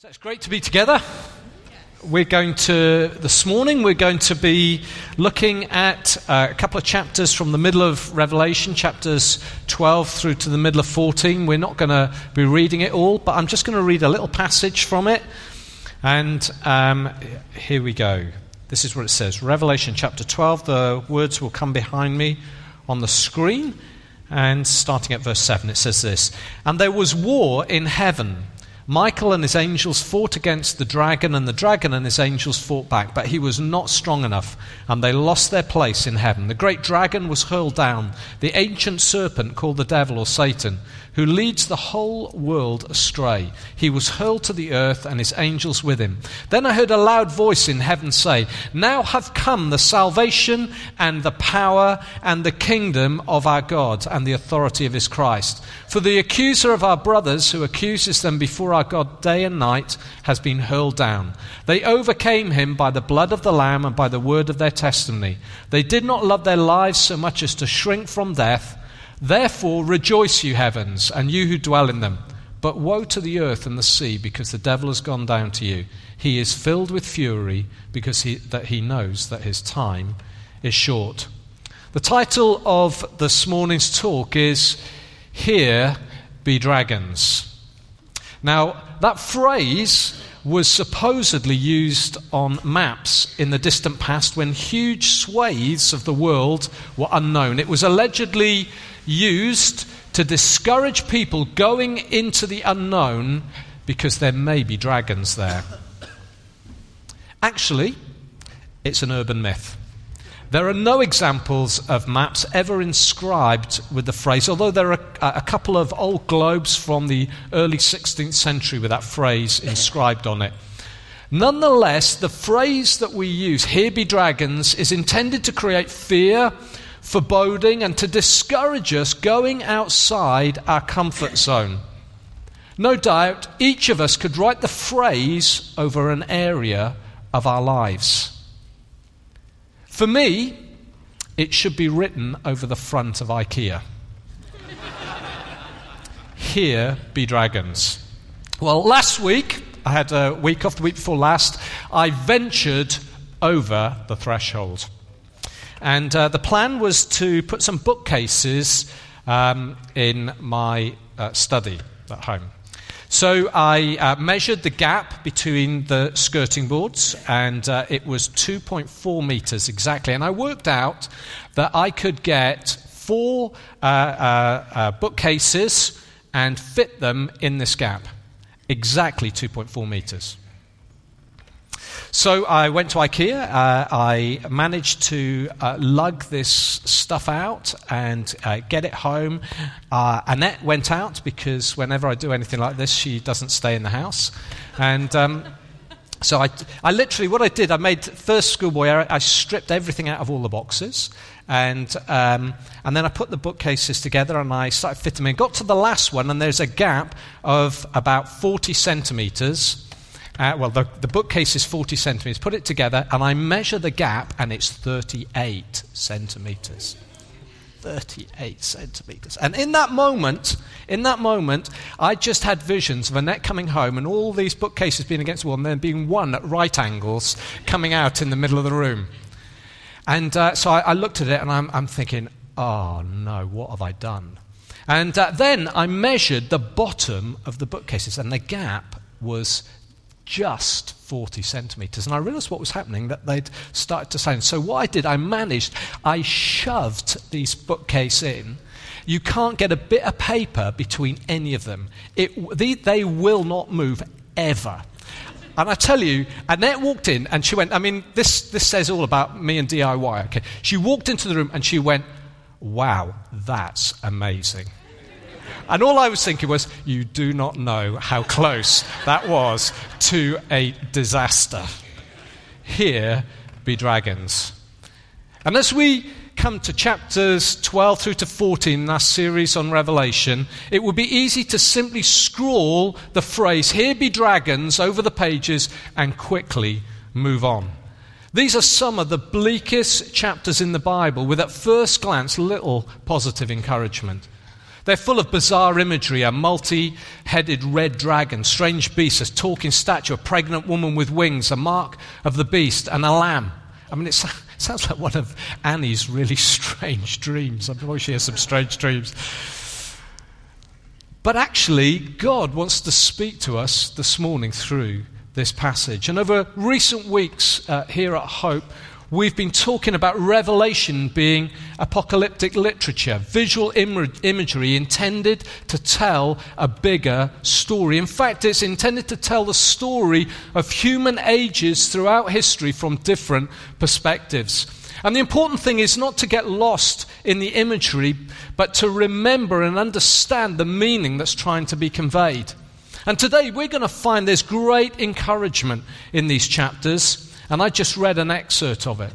So it's great to be together. We're going to, this morning, we're going to be looking at uh, a couple of chapters from the middle of Revelation, chapters 12 through to the middle of 14. We're not going to be reading it all, but I'm just going to read a little passage from it. And um, here we go. This is what it says Revelation chapter 12. The words will come behind me on the screen. And starting at verse 7, it says this And there was war in heaven. Michael and his angels fought against the dragon, and the dragon and his angels fought back, but he was not strong enough, and they lost their place in heaven. The great dragon was hurled down, the ancient serpent called the devil or Satan, who leads the whole world astray. He was hurled to the earth, and his angels with him. Then I heard a loud voice in heaven say, Now have come the salvation and the power and the kingdom of our God and the authority of his Christ. For the accuser of our brothers, who accuses them before our God day and night, has been hurled down. They overcame him by the blood of the Lamb and by the word of their testimony. They did not love their lives so much as to shrink from death. Therefore, rejoice, you heavens, and you who dwell in them. But woe to the earth and the sea, because the devil has gone down to you. He is filled with fury, because he, that he knows that his time is short. The title of this morning's talk is Here Be Dragons. Now, that phrase was supposedly used on maps in the distant past when huge swathes of the world were unknown. It was allegedly used to discourage people going into the unknown because there may be dragons there. Actually, it's an urban myth. There are no examples of maps ever inscribed with the phrase, although there are a couple of old globes from the early 16th century with that phrase inscribed on it. Nonetheless, the phrase that we use, here be dragons, is intended to create fear, foreboding, and to discourage us going outside our comfort zone. No doubt, each of us could write the phrase over an area of our lives. For me, it should be written over the front of IKEA. Here be dragons. Well, last week, I had a week off the week before last, I ventured over the threshold. And uh, the plan was to put some bookcases um, in my uh, study at home. So I uh, measured the gap between the skirting boards, and uh, it was 2.4 meters exactly. And I worked out that I could get four uh, uh, uh bookcases and fit them in this gap, exactly 2.4 meters. So I went to IKEA. Uh, I managed to uh, lug this stuff out and uh, get it home. Uh, Annette went out because whenever I do anything like this, she doesn't stay in the house. And. Um, so I, I literally, what I did, I made first schoolboy error. I stripped everything out of all the boxes, and um, and then I put the bookcases together and I started fitting them in. Got to the last one, and there's a gap of about 40 centimeters uh, well, the, the bookcase is 40 centimetres. Put it together, and I measure the gap, and it's 38 centimetres. 38 centimetres. And in that moment, in that moment, I just had visions of Annette coming home and all these bookcases being against the wall and then being one at right angles coming out in the middle of the room. And uh, so I, I, looked at it and I'm, I'm, thinking, oh no, what have I done? And uh, then I measured the bottom of the bookcases and the gap was just 40 centimeters. And I realized what was happening, that they'd started to sound. So, what I did, I managed, I shoved these bookcase in. You can't get a bit of paper between any of them. It, they, they will not move ever. And I tell you, Annette walked in and she went, I mean, this, this says all about me and DIY, okay? She walked into the room and she went, Wow, that's amazing. And all I was thinking was, you do not know how close that was to a disaster. Here be dragons. And as we come to chapters 12 through to 14 in our series on Revelation, it would be easy to simply scrawl the phrase, Here be dragons, over the pages and quickly move on. These are some of the bleakest chapters in the Bible with, at first glance, little positive encouragement. They're full of bizarre imagery a multi headed red dragon, strange beasts, a talking statue, a pregnant woman with wings, a mark of the beast, and a lamb. I mean, it sounds like one of Annie's really strange dreams. I'm sure she has some strange dreams. But actually, God wants to speak to us this morning through this passage. And over recent weeks uh, here at Hope, we've been talking about Revelation being apocalyptic literature, visual Im- imagery intended to tell a bigger story. In fact, it's intended to tell the story of human ages throughout history from different perspectives. And the important thing is not to get lost in the imagery, but to remember and understand the meaning that's trying to be conveyed. And today we're going to find there's great encouragement in these chapters and I just read an excerpt of it.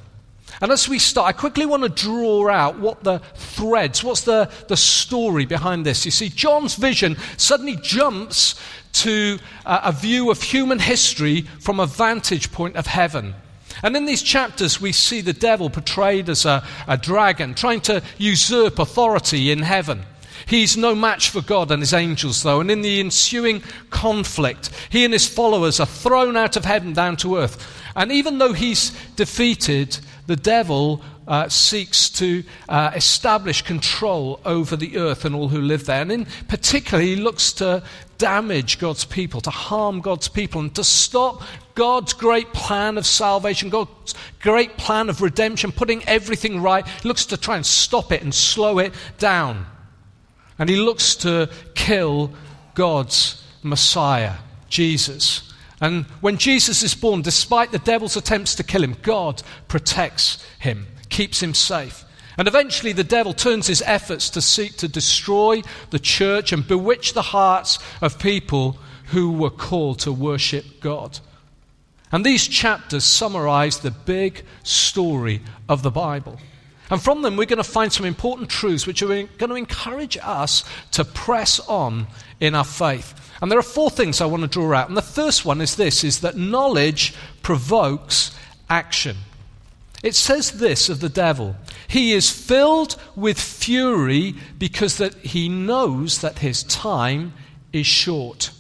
And as we start, I quickly want to draw out what the threads, what's the, the story behind this. You see, John's vision suddenly jumps to a, view of human history from a vantage point of heaven. And in these chapters, we see the devil portrayed as a, a dragon, trying to usurp authority in heaven. He's no match for God and his angels, though, and in the ensuing conflict, he and his followers are thrown out of heaven down to earth. And even though he's defeated, the devil uh, seeks to uh, establish control over the earth and all who live there. And in particular, he looks to damage God's people, to harm God's people, and to stop God's great plan of salvation, God's great plan of redemption, putting everything right. He looks to try and stop it and slow it down. And he looks to kill God's Messiah, Jesus. And when Jesus is born, despite the devil's attempts to kill him, God protects him, keeps him safe. And eventually, the devil turns his efforts to seek to destroy the church and bewitch the hearts of people who were called to worship God. And these chapters summarize the big story of the Bible. And from them, we're going to find some important truths which are going to encourage us to press on in our faith. And there are four things I want to draw out. And the first one is this is that knowledge provokes action. It says this of the devil. He is filled with fury because that he knows that his time is short.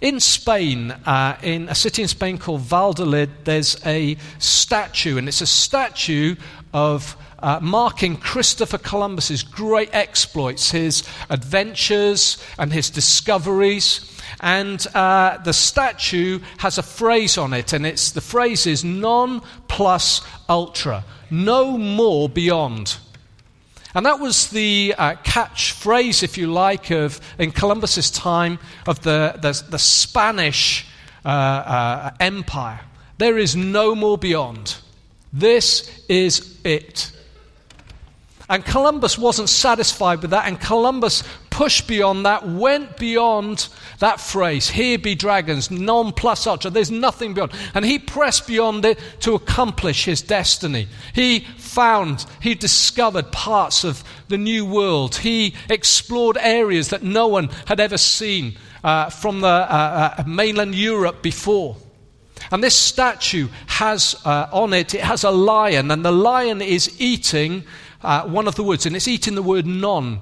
In Spain, uh, in a city in Spain called Valladolid, there's a statue, and it's a statue of uh, marking Christopher Columbus's great exploits, his adventures and his discoveries. And uh, the statue has a phrase on it, and it's the phrase is non plus ultra, no more beyond. And that was the uh, catchphrase, if you like, of in Columbus's time of the, the, the Spanish uh, uh, Empire. There is no more beyond. This is it. And Columbus wasn't satisfied with that, and Columbus pushed beyond that, went beyond that phrase, here be dragons, non plus ultra, there's nothing beyond. And he pressed beyond it to accomplish his destiny. He found, he discovered parts of the new world. He explored areas that no one had ever seen uh, from the uh, uh, mainland Europe before. And this statue has uh, on it, it has a lion, and the lion is eating uh, one of the words, and it's eating the word non.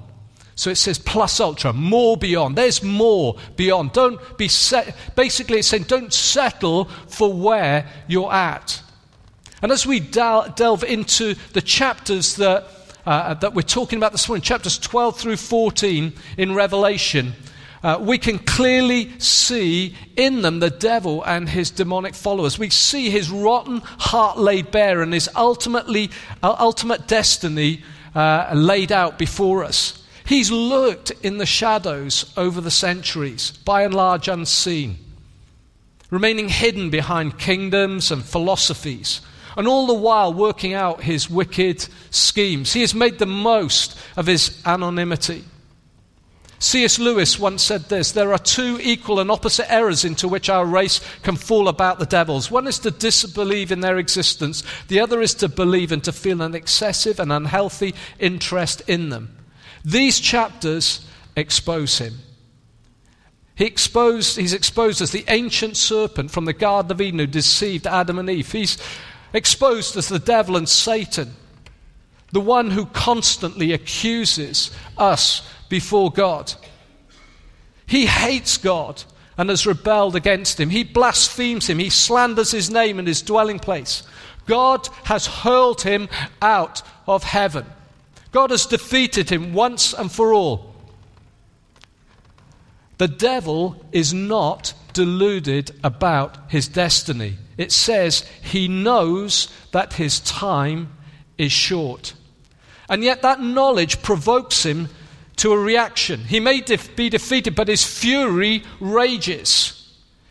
So it says plus ultra, more beyond. There's more beyond. Don't be set. Basically, it's saying don't settle for where you're at. And as we del- delve into the chapters that, uh, that we're talking about this morning, chapters 12 through 14 in Revelation, uh, we can clearly see in them the devil and his demonic followers. We see his rotten heart laid bare and his ultimately, uh, ultimate destiny uh, laid out before us. He's lurked in the shadows over the centuries, by and large unseen, remaining hidden behind kingdoms and philosophies, and all the while working out his wicked schemes. He has made the most of his anonymity. C.S. Lewis once said this There are two equal and opposite errors into which our race can fall about the devils. One is to disbelieve in their existence, the other is to believe and to feel an excessive and unhealthy interest in them. These chapters expose him. He exposed, he's exposed as the ancient serpent from the Garden of Eden who deceived Adam and Eve. He's exposed as the devil and Satan the one who constantly accuses us before God. He hates God and has rebelled against him. He blasphemes him. He slanders his name and his dwelling place. God has hurled him out of heaven. God has defeated him once and for all. The devil is not deluded about his destiny. It says he knows that his time is short. And yet that knowledge provokes him to a reaction. He may def- be defeated, but his fury rages.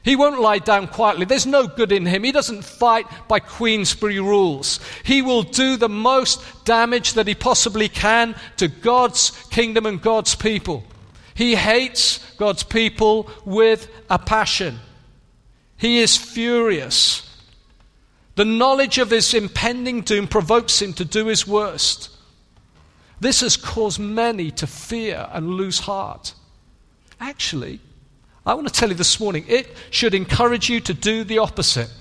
He won't lie down quietly. There's no good in him. He doesn't fight by Queensberry rules. He will do the most damage that he possibly can to God's kingdom and God's people. He hates God's people with a passion. He is furious. The knowledge of his impending doom provokes him to do his worst. This has caused many to fear and lose heart. Actually, I want to tell you this morning, it should encourage you to do the opposite.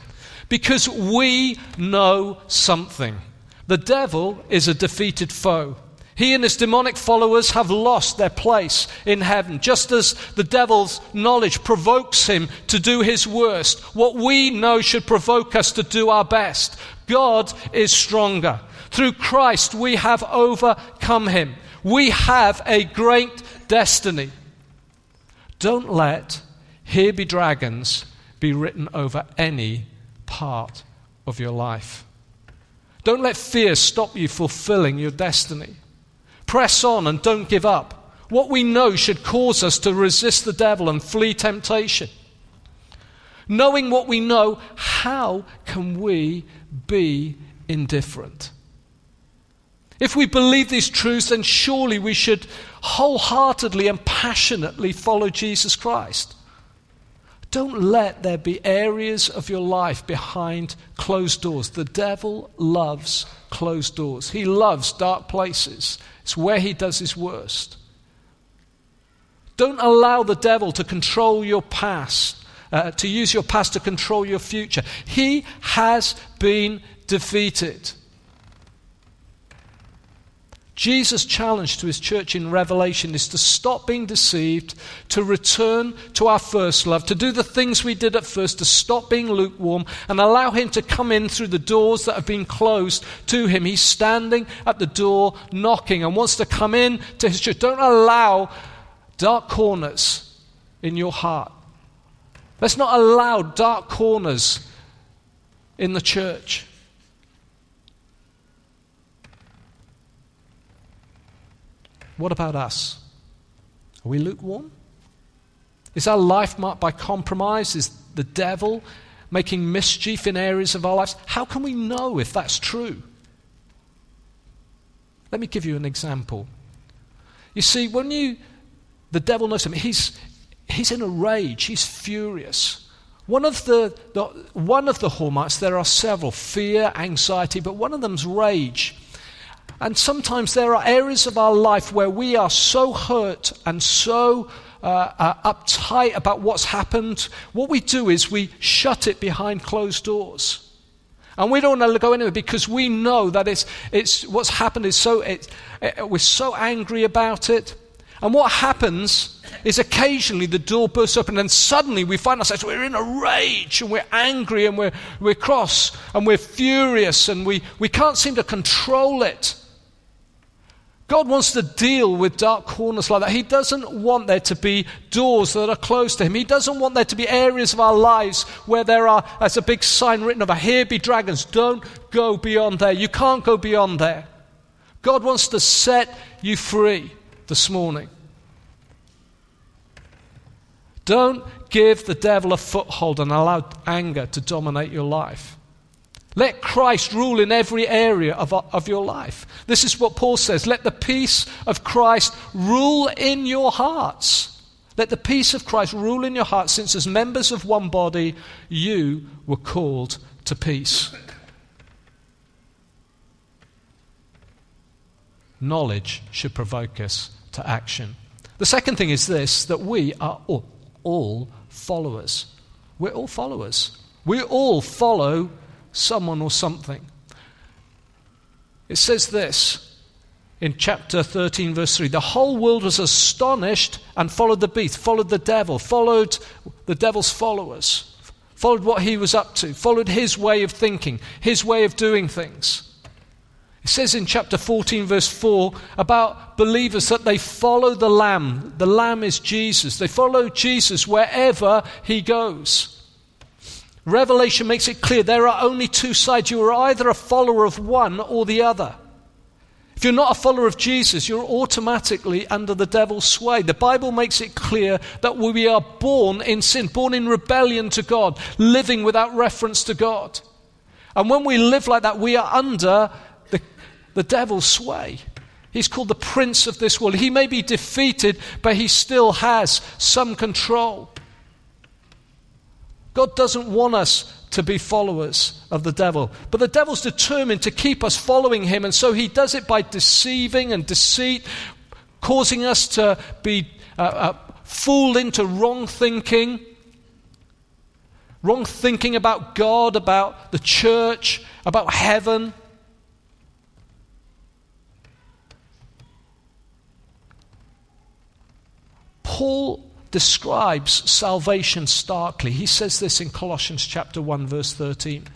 Because we know something. The devil is a defeated foe. He and his demonic followers have lost their place in heaven, just as the devil's knowledge provokes him to do his worst. What we know should provoke us to do our best. God is stronger. Through Christ, we have overcome him. We have a great destiny. Don't let Here Be Dragons be written over any part of your life. Don't let fear stop you fulfilling your destiny. Press on and don't give up. What we know should cause us to resist the devil and flee temptation. Knowing what we know, how can we be indifferent? If we believe these truths, then surely we should wholeheartedly and passionately follow Jesus Christ. Don't let there be areas of your life behind closed doors. The devil loves closed doors, he loves dark places. It's where he does his worst. Don't allow the devil to control your past, uh, to use your past to control your future. He has been defeated. Jesus' challenge to his church in Revelation is to stop being deceived, to return to our first love, to do the things we did at first, to stop being lukewarm, and allow him to come in through the doors that have been closed to him. He's standing at the door knocking and wants to come in to his church. Don't allow dark corners in your heart. Let's not allow dark corners in the church. What about us? Are we lukewarm? Is our life marked by compromise? Is the devil making mischief in areas of our lives? How can we know if that's true? Let me give you an example. You see, when you, the devil knows something, he's, he's in a rage, he's furious. One of the, the, one of the hallmarks, there are several fear, anxiety, but one of them's rage. And sometimes there are areas of our life where we are so hurt and so uh, uh, uptight about what's happened. What we do is we shut it behind closed doors. And we don't want to go anywhere because we know that it's, it's, what's happened is so, it, it, we're so angry about it. And what happens is occasionally the door bursts open and suddenly we find ourselves, we're in a rage and we're angry and we're, we're cross and we're furious and we, we can't seem to control it. God wants to deal with dark corners like that. He doesn't want there to be doors that are closed to Him. He doesn't want there to be areas of our lives where there are, as a big sign written over, here be dragons. Don't go beyond there. You can't go beyond there. God wants to set you free this morning. Don't give the devil a foothold and allow anger to dominate your life. Let Christ rule in every area of, of your life. This is what Paul says. Let the peace of Christ rule in your hearts. Let the peace of Christ rule in your hearts, since as members of one body, you were called to peace. Knowledge should provoke us to action. The second thing is this that we are all, all followers. We're all followers. We all follow someone or something. It says this in chapter 13, verse 3 The whole world was astonished and followed the beast, followed the devil, followed the devil's followers, followed what he was up to, followed his way of thinking, his way of doing things. It says in chapter 14, verse 4, about believers that they follow the Lamb. The Lamb is Jesus. They follow Jesus wherever he goes. Revelation makes it clear there are only two sides. You are either a follower of one or the other. If you're not a follower of Jesus, you're automatically under the devil's sway. The Bible makes it clear that we are born in sin, born in rebellion to God, living without reference to God. And when we live like that, we are under the devil's sway. He's called the prince of this world. He may be defeated, but he still has some control. God doesn't want us to be followers of the devil. But the devil's determined to keep us following him, and so he does it by deceiving and deceit, causing us to be uh, uh, fooled into wrong thinking. Wrong thinking about God, about the church, about heaven. Paul describes salvation starkly. He says this in Colossians chapter 1 verse 13.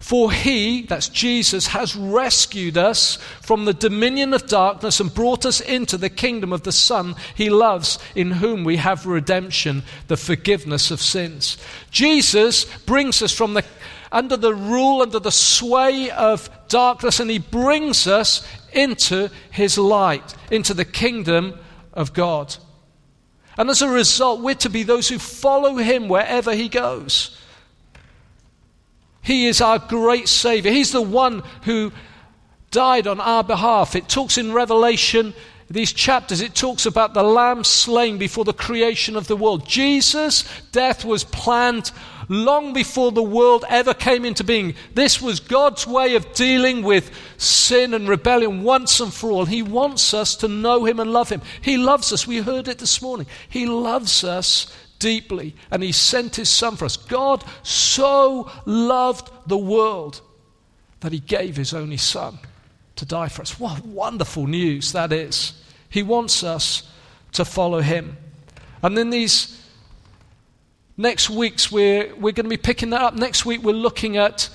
For he, that's Jesus, has rescued us from the dominion of darkness and brought us into the kingdom of the Son he loves, in whom we have redemption, the forgiveness of sins. Jesus brings us from the under the rule, under the sway of darkness, and he brings us into his light, into the kingdom of God. And as a result, we're to be those who follow him wherever he goes. He is our great Savior. He's the one who died on our behalf. It talks in Revelation, these chapters, it talks about the lamb slain before the creation of the world. Jesus' death was planned long before the world ever came into being. This was God's way of dealing with sin and rebellion once and for all. He wants us to know Him and love Him. He loves us. We heard it this morning. He loves us deeply, and He sent His Son for us. God so loved the world that He gave His only Son to die for us. What wonderful news that is. He wants us to follow Him. And then these Next week's we're, we're going to be picking that up. Next week we're looking at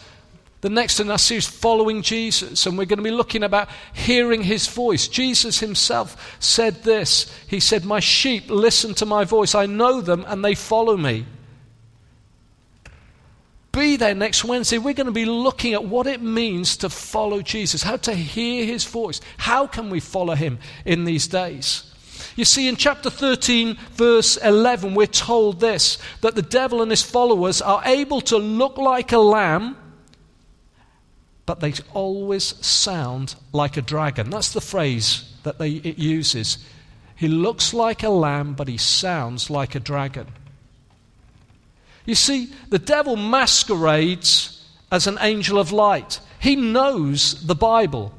the next in our series, Following Jesus, and we're going to be looking about hearing his voice. Jesus himself said this He said, My sheep listen to my voice. I know them and they follow me. Be there next Wednesday. We're going to be looking at what it means to follow Jesus, how to hear his voice. How can we follow him in these days? You see, in chapter 13, verse 11, we're told this that the devil and his followers are able to look like a lamb, but they always sound like a dragon. That's the phrase that they, it uses. He looks like a lamb, but he sounds like a dragon. You see, the devil masquerades as an angel of light. He knows the Bible.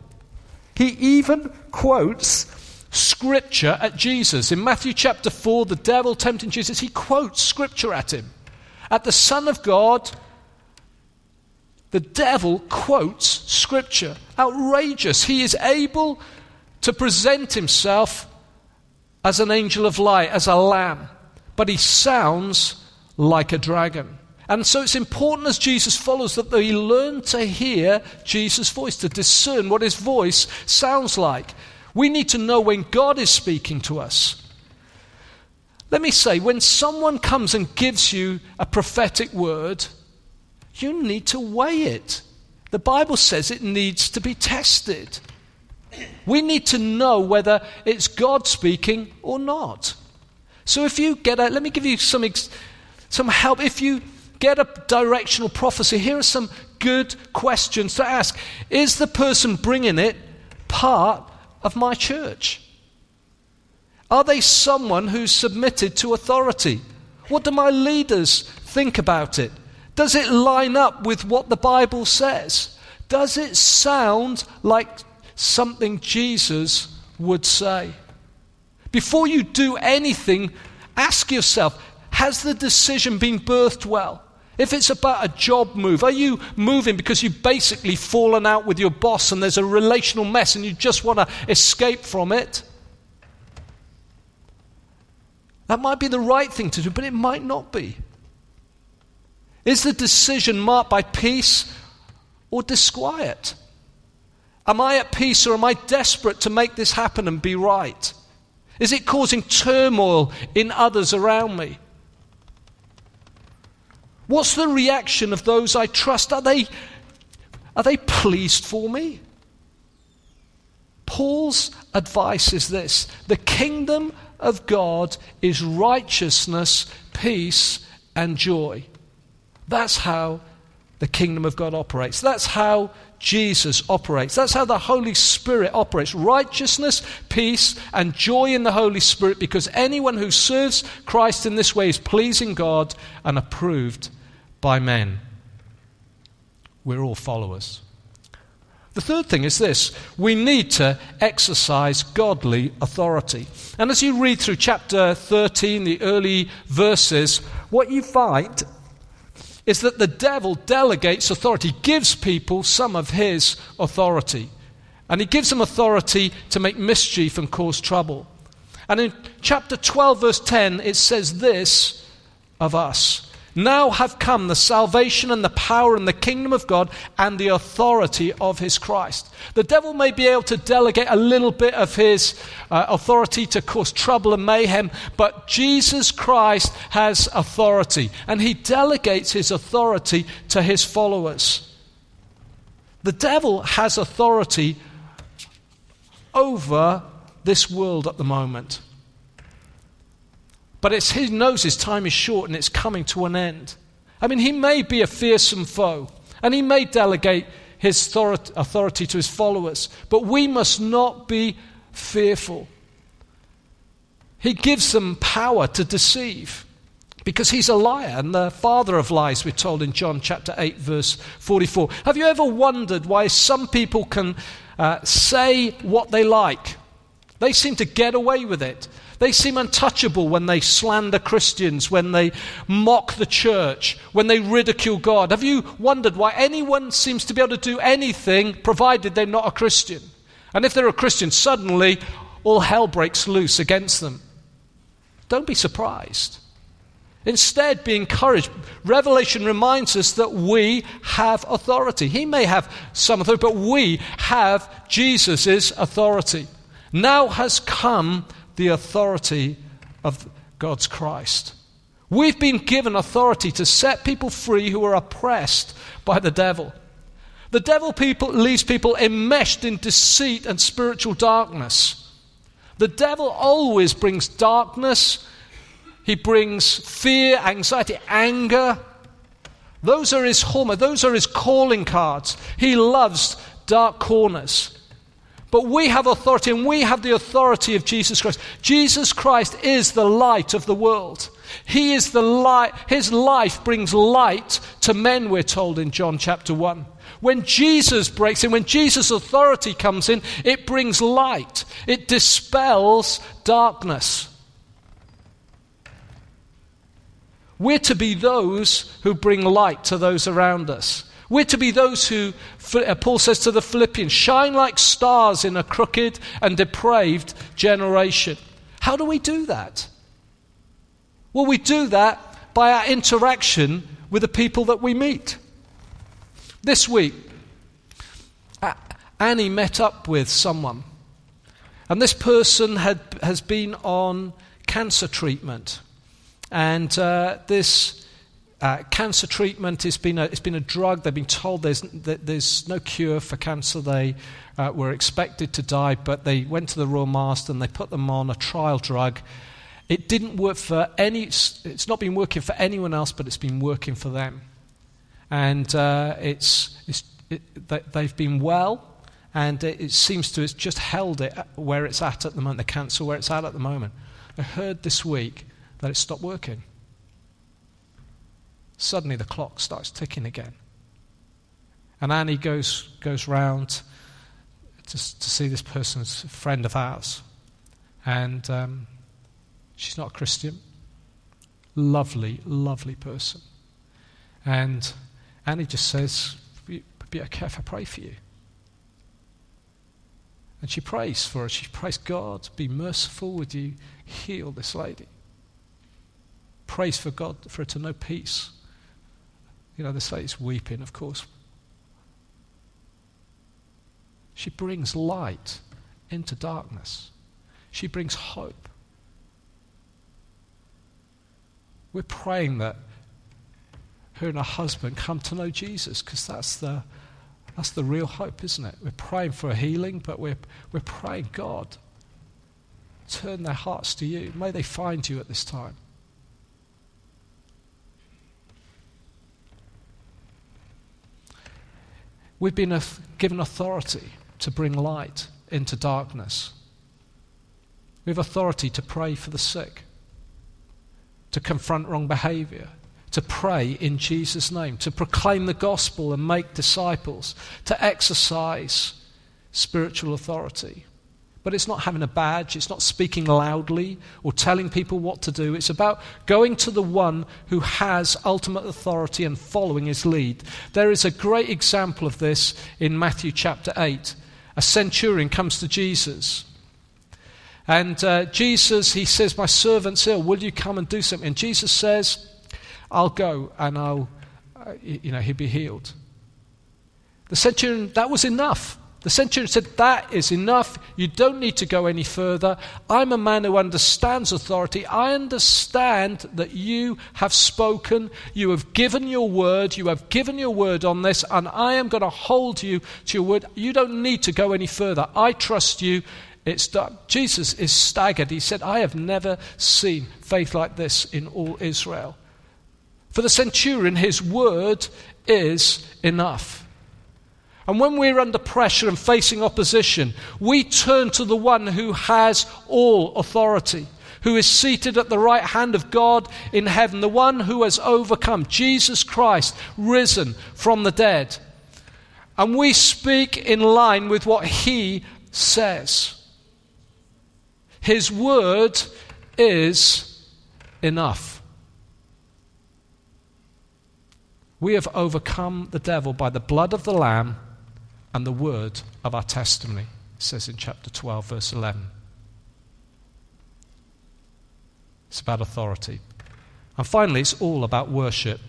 He even quotes scripture at Jesus. In Matthew chapter 4, the devil tempting Jesus, he quotes scripture at him. At the Son of God, the devil quotes scripture. Outrageous. He is able to present himself as an angel of light, as a lamb, but he sounds like a dragon. And so it's important as Jesus follows that they learn to hear Jesus' voice, to discern what his voice sounds like. We need to know when God is speaking to us. Let me say, when someone comes and gives you a prophetic word, you need to weigh it. The Bible says it needs to be tested. We need to know whether it's God speaking or not. So if you get a, let me give you some, some help. If you get a directional prophecy, here are some good questions to ask. Is the person bringing it part of my church? Are they someone who's submitted to authority? What do my leaders think about it? Does it line up with what the Bible says? Does it sound like something Jesus would say? Before you do anything, ask yourself has the decision been birthed well? If it's about a job move, are you moving because you've basically fallen out with your boss and there's a relational mess and you just want to escape from it? That might be the right thing to do, but it might not be. Is the decision marked by peace or disquiet? Am I at peace or am I desperate to make this happen and be right? Is it causing turmoil in others around me? What's the reaction of those I trust? Are they, are they pleased for me? Paul's advice is this the kingdom of God is righteousness, peace, and joy. That's how the kingdom of God operates. That's how Jesus operates. That's how the Holy Spirit operates righteousness, peace, and joy in the Holy Spirit because anyone who serves Christ in this way is pleasing God and approved by men. We're all followers. The third thing is this we need to exercise godly authority. And as you read through chapter 13, the early verses, what you find is that the devil delegates authority, gives people some of his authority. And he gives them authority to make mischief and cause trouble. And in chapter 12, verse 10, it says this of us now have come the salvation and the power and the kingdom of God and the authority of his Christ. The devil may be able to delegate a little bit of his uh, authority to cause trouble and mayhem, but Jesus Christ has authority, and he delegates his authority to his followers. The devil has authority over this world at the moment. But it's, he knows his time is short and it's coming to an end. I mean, he may be a fearsome foe and he may delegate his authority to his followers, but we must not be fearful. He gives them power to deceive because he's a liar and the father of lies, we're told in John chapter 8, verse 44. Have you ever wondered why some people can uh, say what they like? They seem to get away with it. They seem untouchable when they slander Christians, when they mock the church, when they ridicule God. Have you wondered why anyone seems to be able to do anything provided they're not a Christian? And if they're a Christian, suddenly all hell breaks loose against them. Don't be surprised. Instead, be encouraged. Revelation reminds us that we have authority. He may have some authority, but we have Jesus' authority. Now has come the authority of God's Christ. We've been given authority to set people free who are oppressed by the devil. The devil people, leaves people enmeshed in deceit and spiritual darkness. The devil always brings darkness, he brings fear, anxiety, anger. Those are his hallmark, those are his calling cards. He loves dark corners. But we have authority, and we have the authority of Jesus Christ. Jesus Christ is the light of the world. He is the light. His life brings light to men, we're told in John chapter 1. When Jesus breaks in, when Jesus' authority comes in, it brings light, it dispels darkness. We're to be those who bring light to those around us. We're to be those who, uh, Paul says to the Philippians, shine like stars in a crooked and depraved generation. How do we do that? Well, we do that by our interaction with the people that we meet. This week, Annie met up with someone, and this person had, has been on cancer treatment. And uh, this uh, cancer treatment has been a, it's been a drug. They've been told there's, there's no cure for cancer. They uh, were expected to die, but they went to the Royal Marsden and they put them on a trial drug. It didn't work for any, it's not been working for anyone else, but it's been working for them. And uh, it's, it's, it, they've been well, and it, it seems to have just held it where it's at at the moment, the cancer where it's at at the moment. I heard this week that it stopped working suddenly the clock starts ticking again. And Annie goes, goes round to, to see this person's friend of ours. And um, she's not a Christian. Lovely, lovely person. And Annie just says, Be okay if I pray for you. And she prays for her. She prays, God, be merciful. with you heal this lady? Prays for God for her to know peace. You know, this lady's weeping, of course. She brings light into darkness. She brings hope. We're praying that her and her husband come to know Jesus because that's the, that's the real hope, isn't it? We're praying for healing, but we're, we're praying, God, turn their hearts to you. May they find you at this time. We've been given authority to bring light into darkness. We have authority to pray for the sick, to confront wrong behavior, to pray in Jesus' name, to proclaim the gospel and make disciples, to exercise spiritual authority. But it's not having a badge, it's not speaking loudly or telling people what to do. It's about going to the one who has ultimate authority and following his lead. There is a great example of this in Matthew chapter 8. A centurion comes to Jesus. And uh, Jesus, he says, My servant's ill. Will you come and do something? And Jesus says, I'll go and I'll, uh, you know, he'll be healed. The centurion, that was enough. The centurion said, That is enough. You don't need to go any further. I'm a man who understands authority. I understand that you have spoken. You have given your word. You have given your word on this, and I am going to hold you to your word. You don't need to go any further. I trust you. It's done. Jesus is staggered. He said, I have never seen faith like this in all Israel. For the centurion, his word is enough. And when we're under pressure and facing opposition, we turn to the one who has all authority, who is seated at the right hand of God in heaven, the one who has overcome, Jesus Christ, risen from the dead. And we speak in line with what he says. His word is enough. We have overcome the devil by the blood of the Lamb and the word of our testimony, says in chapter 12, verse 11. It's about authority. And finally, it's all about worship.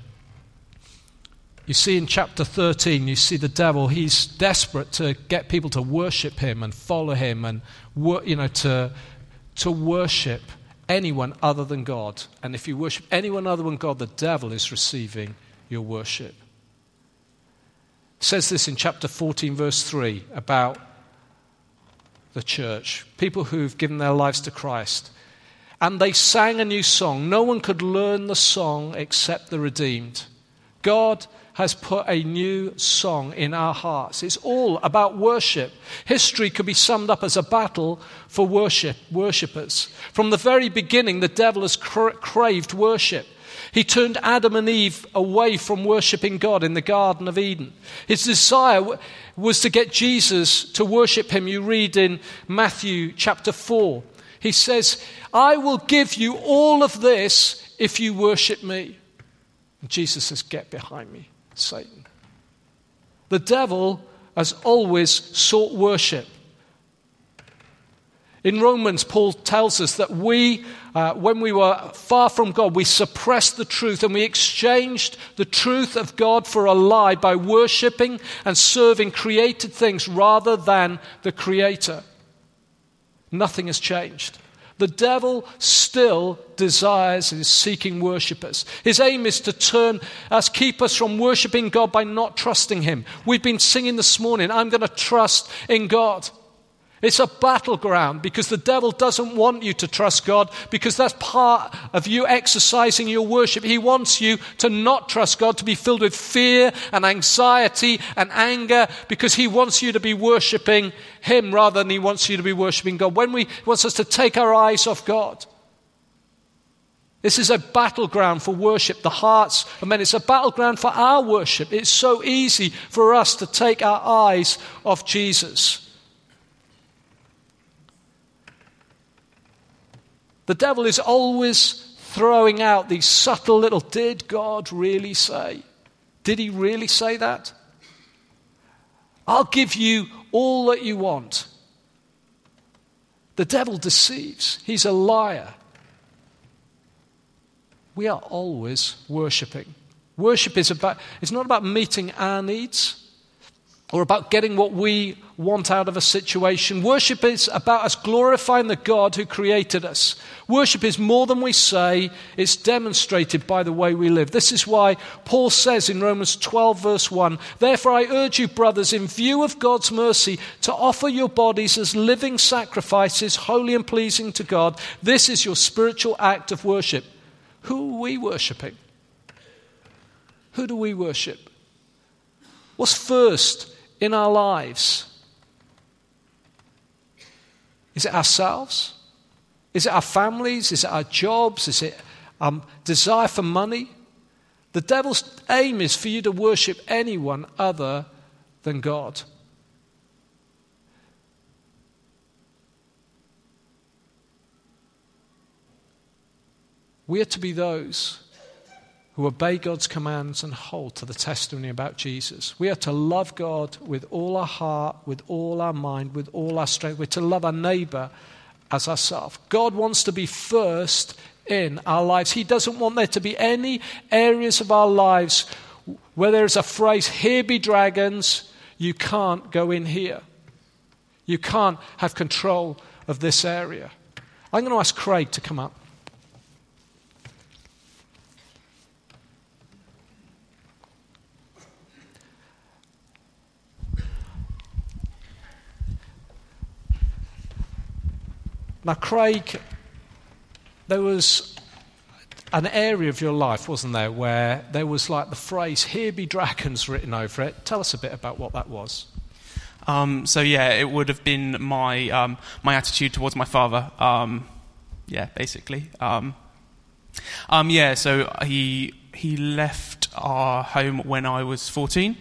You see in chapter 13, you see the devil, he's desperate to get people to worship him and follow him and you know, to, to worship anyone other than God. And if you worship anyone other than God, the devil is receiving your worship. Says this in chapter 14, verse 3, about the church, people who've given their lives to Christ. And they sang a new song. No one could learn the song except the redeemed. God has put a new song in our hearts. It's all about worship. History could be summed up as a battle for worship, worshippers. From the very beginning, the devil has cra- craved worship. He turned Adam and Eve away from worshiping God in the Garden of Eden. His desire was to get Jesus to worship him. You read in Matthew chapter 4. He says, I will give you all of this if you worship me. And Jesus says, Get behind me, Satan. The devil has always sought worship. In Romans, Paul tells us that we, uh, when we were far from God, we suppressed the truth and we exchanged the truth of God for a lie by worshipping and serving created things rather than the Creator. Nothing has changed. The devil still desires and is seeking worshippers. His aim is to turn us, keep us from worshiping God by not trusting Him. We've been singing this morning, I'm going to trust in God. It's a battleground because the devil doesn't want you to trust God because that's part of you exercising your worship. He wants you to not trust God, to be filled with fear and anxiety and anger because he wants you to be worshiping him rather than he wants you to be worshiping God. When we he wants us to take our eyes off God. This is a battleground for worship, the hearts of men. It's a battleground for our worship. It's so easy for us to take our eyes off Jesus. The devil is always throwing out these subtle little, did God really say? Did he really say that? I'll give you all that you want. The devil deceives, he's a liar. We are always worshipping. Worship is about, it's not about meeting our needs or about getting what we want out of a situation. Worship is about us glorifying the God who created us. Worship is more than we say, it's demonstrated by the way we live. This is why Paul says in Romans 12, verse 1 Therefore, I urge you, brothers, in view of God's mercy, to offer your bodies as living sacrifices, holy and pleasing to God. This is your spiritual act of worship. Who are we worshipping? Who do we worship? What's first in our lives? Is it ourselves? Is it our families? Is it our jobs? Is it um, desire for money? The devil's aim is for you to worship anyone other than God. We are to be those who obey God's commands and hold to the testimony about Jesus. We are to love God with all our heart, with all our mind, with all our strength. We're to love our neighbor as ourselves. God wants to be first in our lives. He doesn't want there to be any areas of our lives where there is a phrase, here be dragons, you can't go in here. You can't have control of this area. I'm going to ask Craig to come up. Now, Craig, there was an area of your life, wasn't there, where there was like the phrase, Here be dragons written over it. Tell us a bit about what that was. Um, so, yeah, it would have been my, um, my attitude towards my father. Um, yeah, basically. Um, um, yeah, so he, he left our home when I was 14,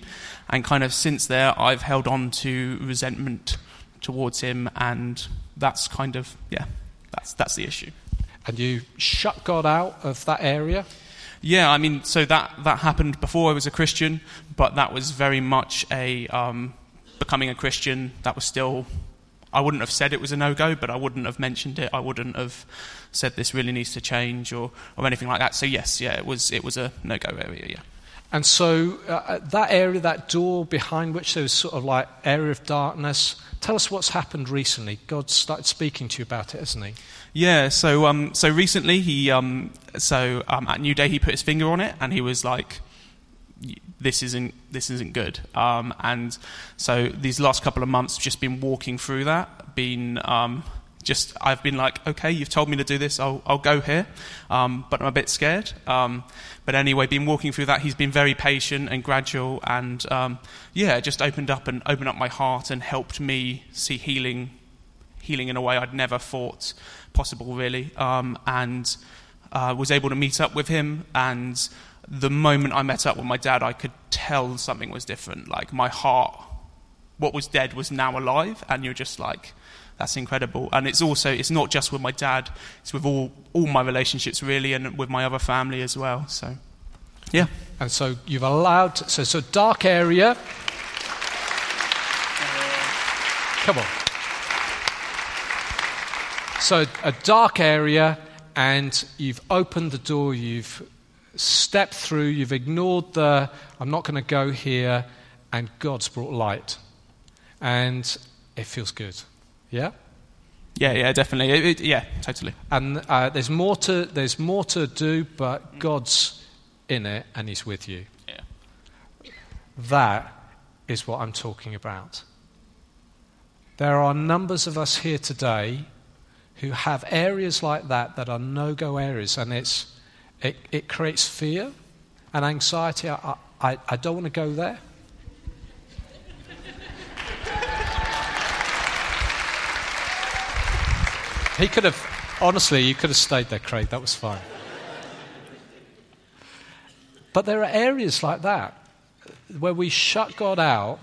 and kind of since there, I've held on to resentment towards him and that's kind of, yeah, that's, that's the issue. And you shut God out of that area? Yeah, I mean, so that, that happened before I was a Christian, but that was very much a um, becoming a Christian. That was still, I wouldn't have said it was a no go, but I wouldn't have mentioned it. I wouldn't have said this really needs to change or, or anything like that. So, yes, yeah, it was, it was a no go area, yeah. And so uh, that area, that door behind which there was sort of like area of darkness, Tell us what's happened recently. God started speaking to you about it, hasn't he? Yeah. So um, so recently he um, so um, at New Day he put his finger on it and he was like, this isn't this isn't good. Um, and so these last couple of months, just been walking through that, been um, just I've been like, okay, you've told me to do this, I'll, I'll go here, um, but I'm a bit scared. Um, but anyway, been walking through that. He's been very patient and gradual, and um, yeah, just opened up and opened up my heart and helped me see healing, healing in a way I'd never thought possible, really. Um, and uh, was able to meet up with him, and the moment I met up with my dad, I could tell something was different. Like my heart, what was dead was now alive, and you're just like that's incredible. And it's also it's not just with my dad; it's with all all my relationships really, and with my other family as well. So, yeah. And so you've allowed so so dark area. Come on. So a dark area, and you've opened the door. You've stepped through. You've ignored the "I'm not going to go here," and God's brought light, and it feels good. Yeah? Yeah, yeah, definitely. It, it, yeah, totally. And uh, there's more to there's more to do, but God's in it and He's with you. Yeah. That is what I'm talking about. There are numbers of us here today who have areas like that that are no-go areas, and it's it, it creates fear and anxiety. I, I, I don't want to go there. He could have, honestly, you could have stayed there, Craig. That was fine. But there are areas like that where we shut God out,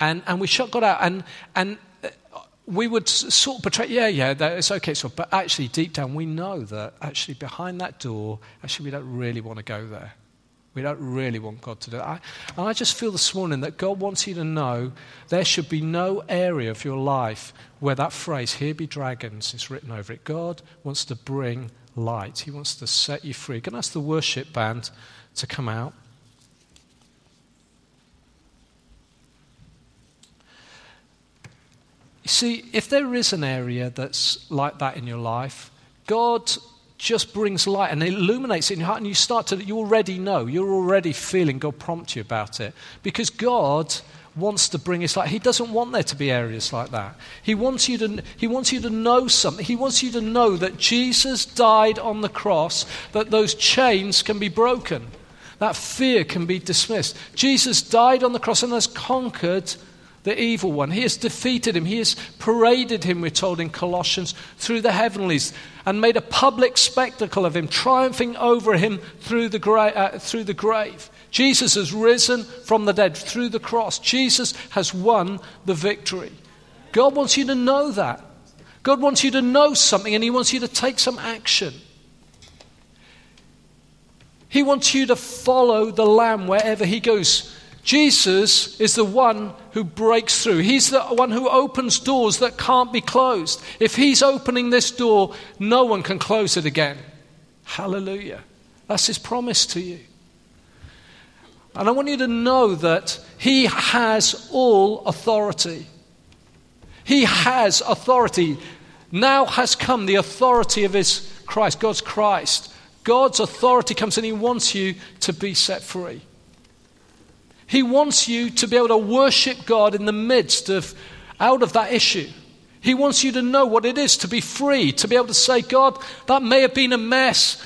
and, and we shut God out, and, and uh, we would sort of portray, yeah, yeah, it's okay, so, but actually, deep down, we know that actually behind that door, actually, we don't really want to go there. We don't really want God to do it. I, and I just feel this morning that God wants you to know there should be no area of your life where that phrase, here be dragons, is written over it. God wants to bring light, He wants to set you free. Can I ask the worship band to come out? You see, if there is an area that's like that in your life, God just brings light and illuminates it in your heart, and you start to, you already know, you're already feeling God prompt you about it. Because God wants to bring his light. He doesn't want there to be areas like that. He wants you to, he wants you to know something. He wants you to know that Jesus died on the cross, that those chains can be broken, that fear can be dismissed. Jesus died on the cross and has conquered the evil one. He has defeated him. He has paraded him, we're told in Colossians, through the heavenlies and made a public spectacle of him, triumphing over him through the, gra- uh, through the grave. Jesus has risen from the dead through the cross. Jesus has won the victory. God wants you to know that. God wants you to know something and He wants you to take some action. He wants you to follow the Lamb wherever He goes. Jesus is the one who breaks through. He's the one who opens doors that can't be closed. If He's opening this door, no one can close it again. Hallelujah. That's His promise to you. And I want you to know that He has all authority. He has authority. Now has come the authority of His Christ, God's Christ. God's authority comes and He wants you to be set free. He wants you to be able to worship God in the midst of, out of that issue. He wants you to know what it is to be free, to be able to say, God, that may have been a mess.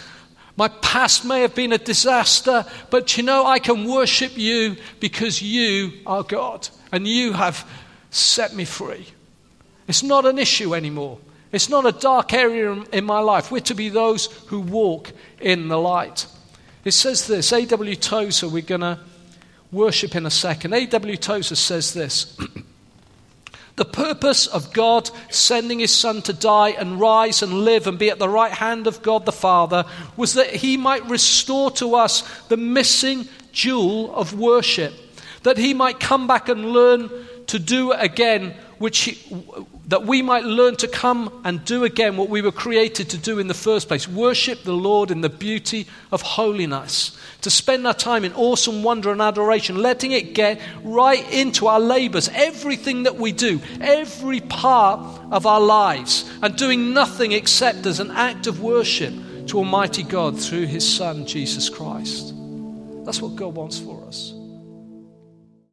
My past may have been a disaster, but you know, I can worship you because you are God and you have set me free. It's not an issue anymore. It's not a dark area in my life. We're to be those who walk in the light. It says this A.W. Tozer, we're going to worship in a second. A.W. Tozer says this The purpose of God sending his Son to die and rise and live and be at the right hand of God the Father was that he might restore to us the missing jewel of worship, that he might come back and learn to do again which he, that we might learn to come and do again what we were created to do in the first place worship the Lord in the beauty of holiness, to spend our time in awesome wonder and adoration, letting it get right into our labors, everything that we do, every part of our lives, and doing nothing except as an act of worship to Almighty God through His Son, Jesus Christ. That's what God wants for us.